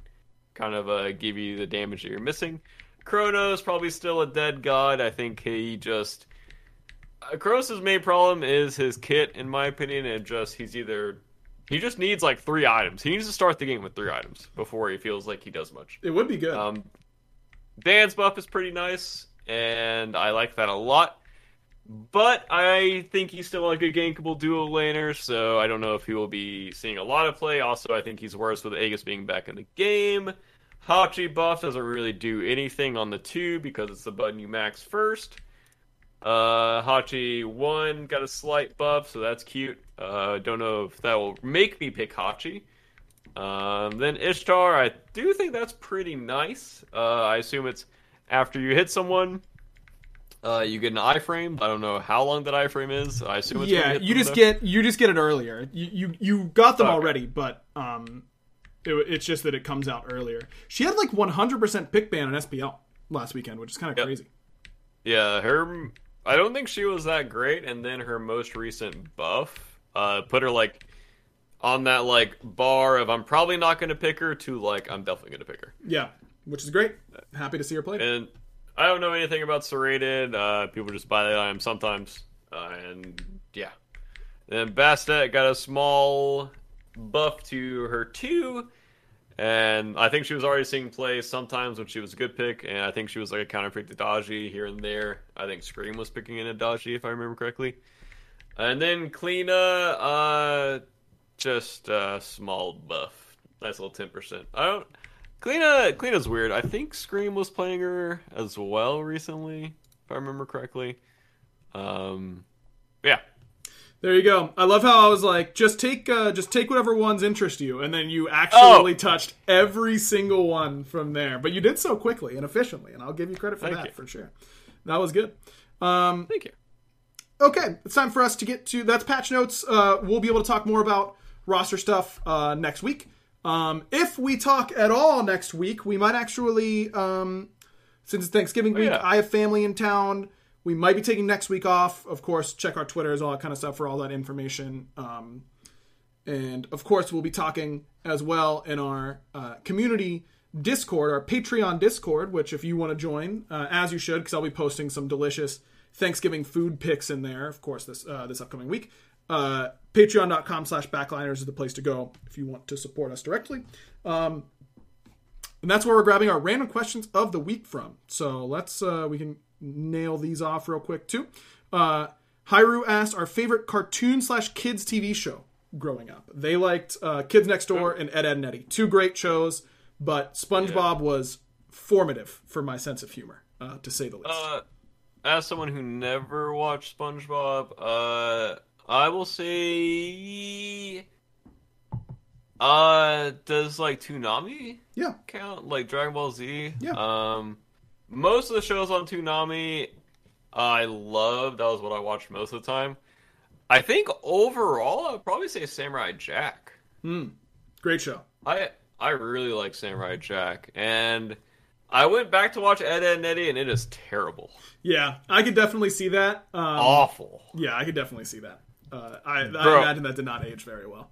kind of uh, give you the damage that you're missing. Chronos probably still a dead god. I think he just uh, Chronos' main problem is his kit, in my opinion. And just he's either he just needs like three items. He needs to start the game with three items before he feels like he does much. It would be good. Um, Dan's buff is pretty nice, and I like that a lot. But I think he's still a good gankable dual laner, so I don't know if he will be seeing a lot of play. Also, I think he's worse with Aegis being back in the game. Hachi buff doesn't really do anything on the two because it's the button you max first. Uh, Hachi 1 got a slight buff, so that's cute. Uh, don't know if that will make me pick Hachi. Um, then Ishtar, I do think that's pretty nice. Uh, I assume it's after you hit someone, uh, you get an iframe. I don't know how long that iframe is. I assume it's yeah, you just though. get you just get it earlier. You you, you got them Okay. already, but um, it, it's just that it comes out earlier. She had like 100% pick ban on SPL last weekend, which is kind of Yep. crazy. Yeah, her. I don't think she was that great, and then her most recent buff uh, put her like on that like bar of I'm probably not going to pick her to like I'm definitely going to pick her. Yeah, which is great. Happy to see her play. And I don't know anything about serrated. Uh, people just buy that item sometimes, uh, and yeah. Then Bastet got a small buff to her two, and I think she was already seeing play sometimes when she was a good pick, and I think she was like a counter pick to Dodgy here and there. I think Scream was picking in a Dodgy if I remember correctly. And then Cliodhna, uh, just a small buff, nice little ten percent. I don't. Cliodhna, Cliodhna's weird. I think Scream was playing her as well recently, if I remember correctly. Um, yeah, There you go. I love how I was like, just take uh, just take whatever ones interest you, and then you actually Oh. touched every single one from there. But you did so quickly and efficiently, and I'll give you credit for Thank that you. for sure. That was good. Um, thank you. okay, it's time for us to get to that's patch notes. Uh, we'll be able to talk more about roster stuff uh, next week. Um, if we talk at all next week, we might actually, um, since it's Thanksgiving week, yeah. I have family in town. We might be taking next week off. Of course, check our Twitters, all that kind of stuff for all that information. Um, and of course, we'll be talking as well in our uh, community Discord, our Patreon Discord, which if you want to join, uh, as you should, because I'll be posting some delicious Thanksgiving food pics in there, of course, this uh, this upcoming week. Uh, Patreon.com slash backliners is the place to go if you want to support us directly. Um, and that's where we're grabbing our random questions of the week from. So let's uh, we can nail these off real quick too. Uh, Hyru asked our favorite cartoon slash kids TV show growing up. They liked uh, Kids Next Door and Ed, Edd and Eddy, two great shows, but SpongeBob was formative for my sense of humor, uh, to say the least. Uh, as someone who never watched SpongeBob, uh, I will say, uh, does like Toonami yeah, count? Like Dragon Ball Z? Yeah. Um, most of the shows on Toonami, I loved. That was what I watched most of the time. I think overall, I'd probably say Samurai Jack. Hmm. Great show. I I really like Samurai Jack, and I went back to watch Ed, Edd and Eddy, and it is terrible, Yeah, I could definitely see that. Um, awful. Yeah, I could definitely see that. Uh, I, I imagine that did not age very well.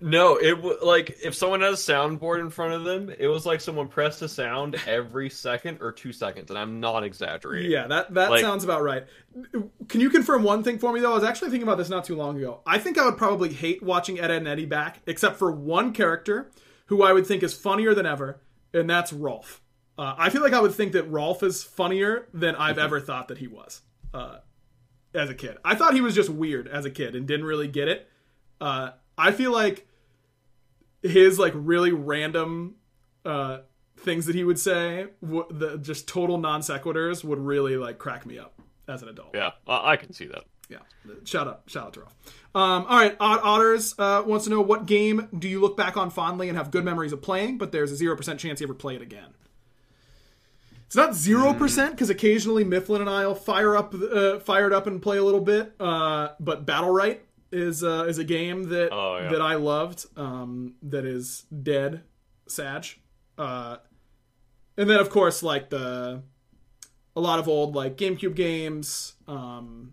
No, it w- like if someone has a soundboard in front of them, it was like someone pressed a sound every second or two seconds, and I'm not exaggerating. Yeah, that that Like- sounds about right. Can you confirm one thing for me though? I was actually thinking about this not too long ago. I think I would probably hate watching Ed, Edd and Eddy back, except for one character who I would think is funnier than ever, and that's Rolf. Uh, I feel like I would think that Rolf is funnier than I've ever thought that he was uh, as a kid. I thought he was just weird as a kid and didn't really get it. Uh, I feel like his like really random uh, things that he would say, w- the just total non sequiturs, would really like crack me up as an adult. Yeah, I, I can see that. yeah. Shout out, shout out to Rolf. Um, all right, Odd Otters uh, wants to know what game do you look back on fondly and have good memories of playing, but there's a zero percent chance you ever play it again. It's not zero percent because occasionally Mifflin and I'll fire up, uh, fire it up and play a little bit. Uh, but Battlerite is uh, is a game that Oh, yeah. that I loved. Um, that is dead, Sag. Uh, and then of course like the a lot of old like GameCube games, um,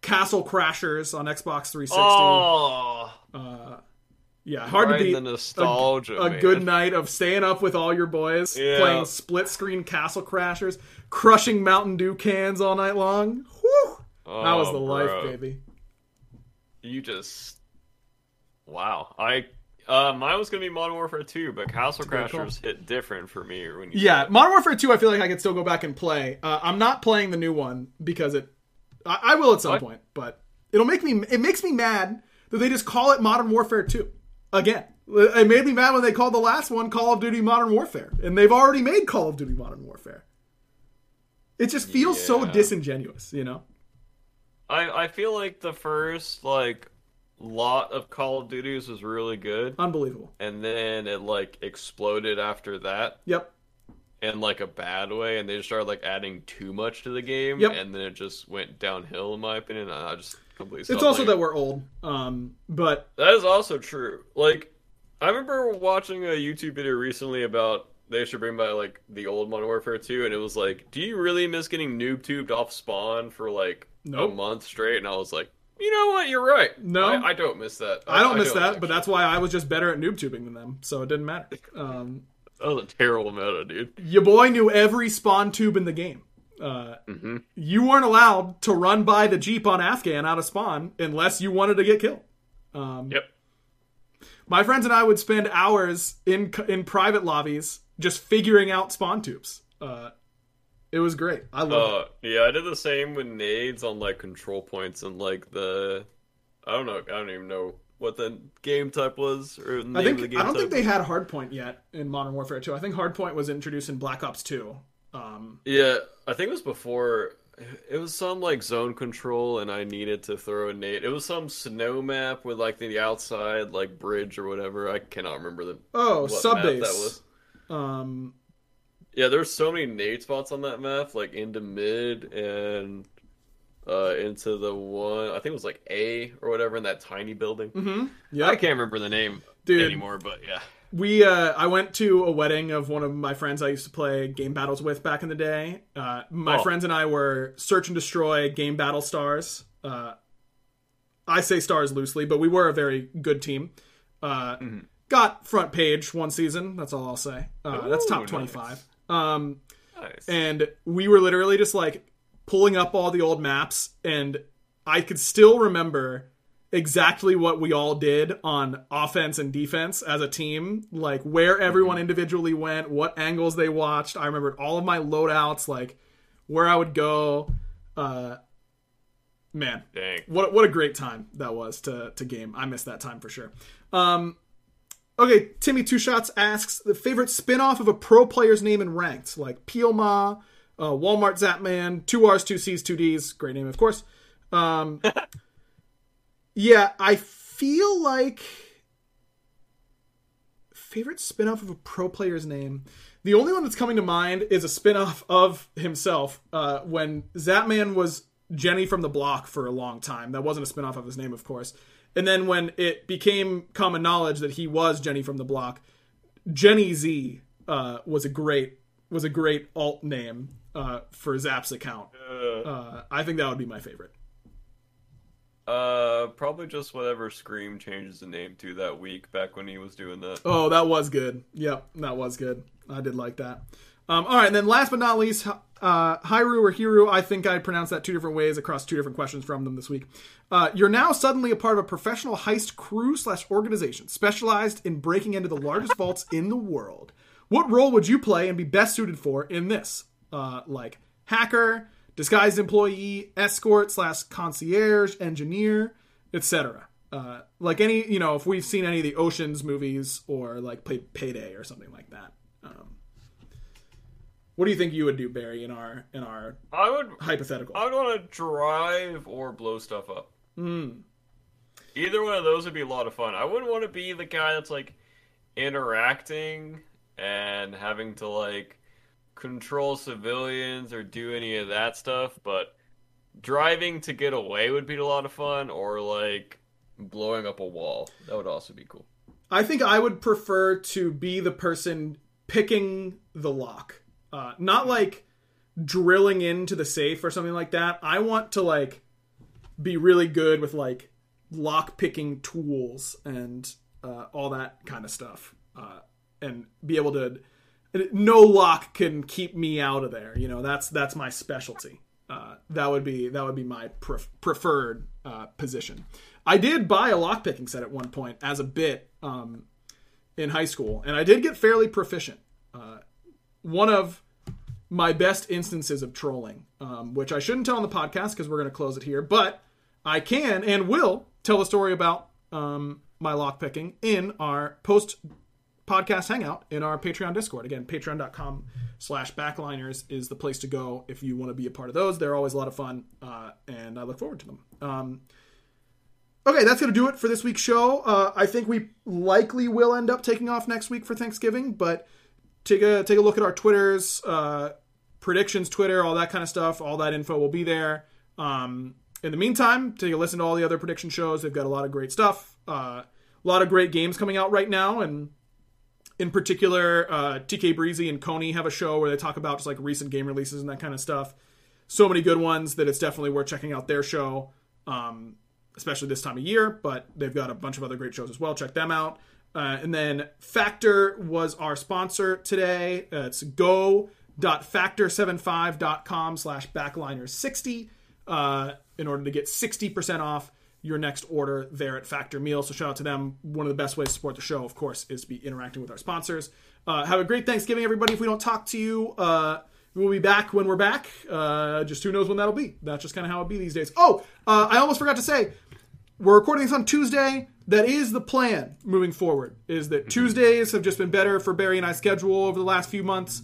Castle Crashers on Xbox 360. Oh, yeah, hard to beat. the nostalgia, a, a good night of staying up with all your boys, Yeah. playing split screen Castle Crashers, crushing Mountain Dew cans all night long. Whew! that was Oh, the life, baby. You just wow. I uh, mine was gonna be Modern Warfare 2, but Castle. Crashers hit different for me when you Yeah, Modern Warfare 2, I feel like I could still go back and play. Uh, I'm not playing the new one because it. I, I will at some What? point, but it'll make me. It makes me mad that they just call it Modern Warfare 2 again. It made me mad when they called the last one Call of Duty Modern Warfare, and they've already made Call of Duty Modern Warfare. It just feels so disingenuous, you know. I I feel like the first like lot of Call of Duties was really good, Unbelievable. and then it like exploded after that Yep. in like a bad way, and they just started like adding too much to the game, Yep. and then it just went downhill in my opinion. I just It's also that we're old, um, but That is also true. Like, I remember watching a YouTube video recently about they should bring back like the old Modern Warfare 2, and it was like, do you really miss getting noob tubed off spawn for like Nope. a month straight? And I was like, you know what, you're right. No. I, I don't miss that. I don't miss that. actually. But that's why I was just better at noob tubing than them, so it didn't matter. Um, that was a terrible meta, dude. your boy knew every spawn tube in the game. Uh, Mm-hmm. You weren't allowed to run by the jeep on Afghan out of spawn unless you wanted to get killed. Um, Yep. My friends and I would spend hours in in private lobbies just figuring out spawn tubes. Uh, it was great. I love it. Uh, yeah, I did the same with nades on like control points and like the, I don't know, I don't even know what the game type was or the name I of the think game I don't type. think they had hardpoint yet in Modern Warfare 2. I think hardpoint was introduced in Black Ops 2. Um, Yeah, I think it was before. It was some like zone control, and I needed to throw a nade. It was some snow map with like the outside like bridge or whatever. I cannot remember the oh, sub base. that was. Um, Yeah, there's so many nade spots on that map, like into mid and uh into the one. I think it was like A or whatever in that tiny building. Mm-hmm. yeah, I can't remember the name Dude. anymore, but yeah. We uh, I went to a wedding of one of my friends I used to play game battles with back in the day. Uh, my Oh. friends and I were search and destroy game battle stars. Uh, I say stars loosely, but we were a very good team. Uh, Mm-hmm. Got front page one season. That's all I'll say. Uh, that's Ooh, top nice. twenty five. Um, Nice. and we were literally just like pulling up all the old maps and i could still remember exactly what we all did on offense and defense as a team like where everyone individually went what angles they watched i remembered all of my loadouts like where i would go uh man Dang. what what a great time that was to to game. I missed that time for sure. Um, okay, Timmy Two Shots asks the favorite spin-off of a pro player's name in ranked, like Peel Ma, uh, Walmart Zapman, two R's, two C's, two D's. Great name, of course. Um, yeah, I feel like favorite spin-off of a pro player's name. The only one that's coming to mind is a spin-off of himself uh, when Zapman was Jenny from the Block for a long time. That wasn't a spin-off of his name, of course. And then when it became common knowledge that he was Jenny from the Block, Jenny Z uh, was a great was a great alt name uh, for Zap's account. Uh, I think that would be my favorite. Uh, probably just whatever Scream changes the name to that week back when he was doing that. Oh, that was good. Yep, that was good. I did like that. Um, all right, and then last but not least, uh, Hyru or Hiru. I think I pronounced that two different ways across two different questions from them this week. Uh, you're now suddenly a part of a professional heist crew slash organization specialized in breaking into the largest vaults in the world. What role would you play and be best suited for in this? Uh, like hacker, disguised employee, escort slash concierge, engineer, etc. Uh, like any, you know, if we've seen any of the Ocean's movies or like Pay- Payday or something like that. Um, What do you think you would do, Barry, in our in our I would hypothetical? I would want to drive or blow stuff up. Either one of those would be a lot of fun. I wouldn't want to be the guy that's like interacting and having to like control civilians or do any of that stuff, but driving to get away would be a lot of fun or like blowing up a wall. That would also be cool. I think I would prefer to be the person picking the lock, uh, not like drilling into the safe or something like that. I want to like be really good with like lock picking tools and uh, all that kind of stuff, uh, and be able to. No lock can keep me out of there. You know that's that's my specialty. Uh, that would be that would be my pref- preferred uh, position. I did buy a lock picking set at one point as a bit um, in high school, and I did get fairly proficient. Uh, one of my best instances of trolling, um, which I shouldn't tell on the podcast because we're going to close it here, but I can and will tell a story about um, my lock picking in our post podcast hangout in our Patreon Discord. Again, patreon.com slash backliners is the place to go if you want to be a part of those. They're always a lot of fun, uh, and I look forward to them. Um, okay, that's going to do it for this week's show. Uh, I think we likely will end up taking off next week for Thanksgiving, but take a take a look at our Twitters, uh, predictions, Twitter, all that kind of stuff. All that info will be there. Um, in the meantime, take a listen to all the other prediction shows. They've got a lot of great stuff. Uh, a lot of great games coming out right now, and in particular, uh, TK Breezy and Coney have a show where they talk about just like recent game releases and that kind of stuff. So many good ones that it's definitely worth checking out their show, um, especially this time of year. But they've got a bunch of other great shows as well. Check them out. Uh, and then Factor was our sponsor today. Uh, it's go.factor75.com slash backliners60 uh, in order to get 60% off your next order there at Factor Meal. So shout out to them. One of the best ways to support the show, of course, is to be interacting with our sponsors. Uh, have a great Thanksgiving, everybody. If we don't talk to you, uh, we'll be back when we're back. Uh, just who knows when that'll be. That's just kind of how it be these days. Oh, uh, I almost forgot to say, we're recording this on Tuesday. That is the plan moving forward. Is that Tuesdays have just been better for Barry and I schedule over the last few months.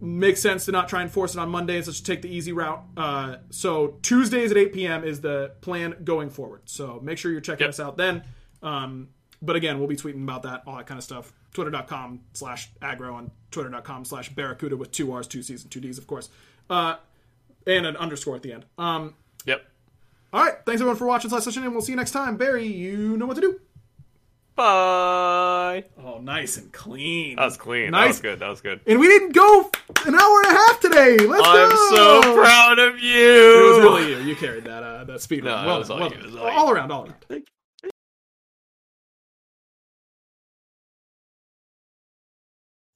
Makes sense to not try and force it on Mondays. Let's just take the easy route. Uh, so Tuesdays at 8 p.m. is the plan going forward. So make sure you're checking Yep. us out then. Um, but again, we'll be tweeting about that, all that kind of stuff. Twitter.com slash aggro and twitter.com slash barracuda with two R's, two C's, and two D's, of course. Uh, and an underscore at the end. Um, Yep. all right. Thanks everyone for watching slash session, and we'll see you next time. Barry, you know what to do. Bye. Oh, nice and clean. That was clean. That Nice. was good. That was good. And we didn't go an hour and a half today. Let's I'm go. so proud of you. It was really you. You carried that uh, that speed No, run. Well was done, all well you. was all you. all around, all around.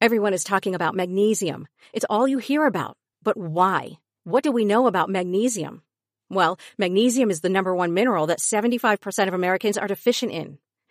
Everyone is talking about magnesium. It's all you hear about. But why? What do we know about magnesium? Well, magnesium is the number one mineral that 75% of Americans are deficient in.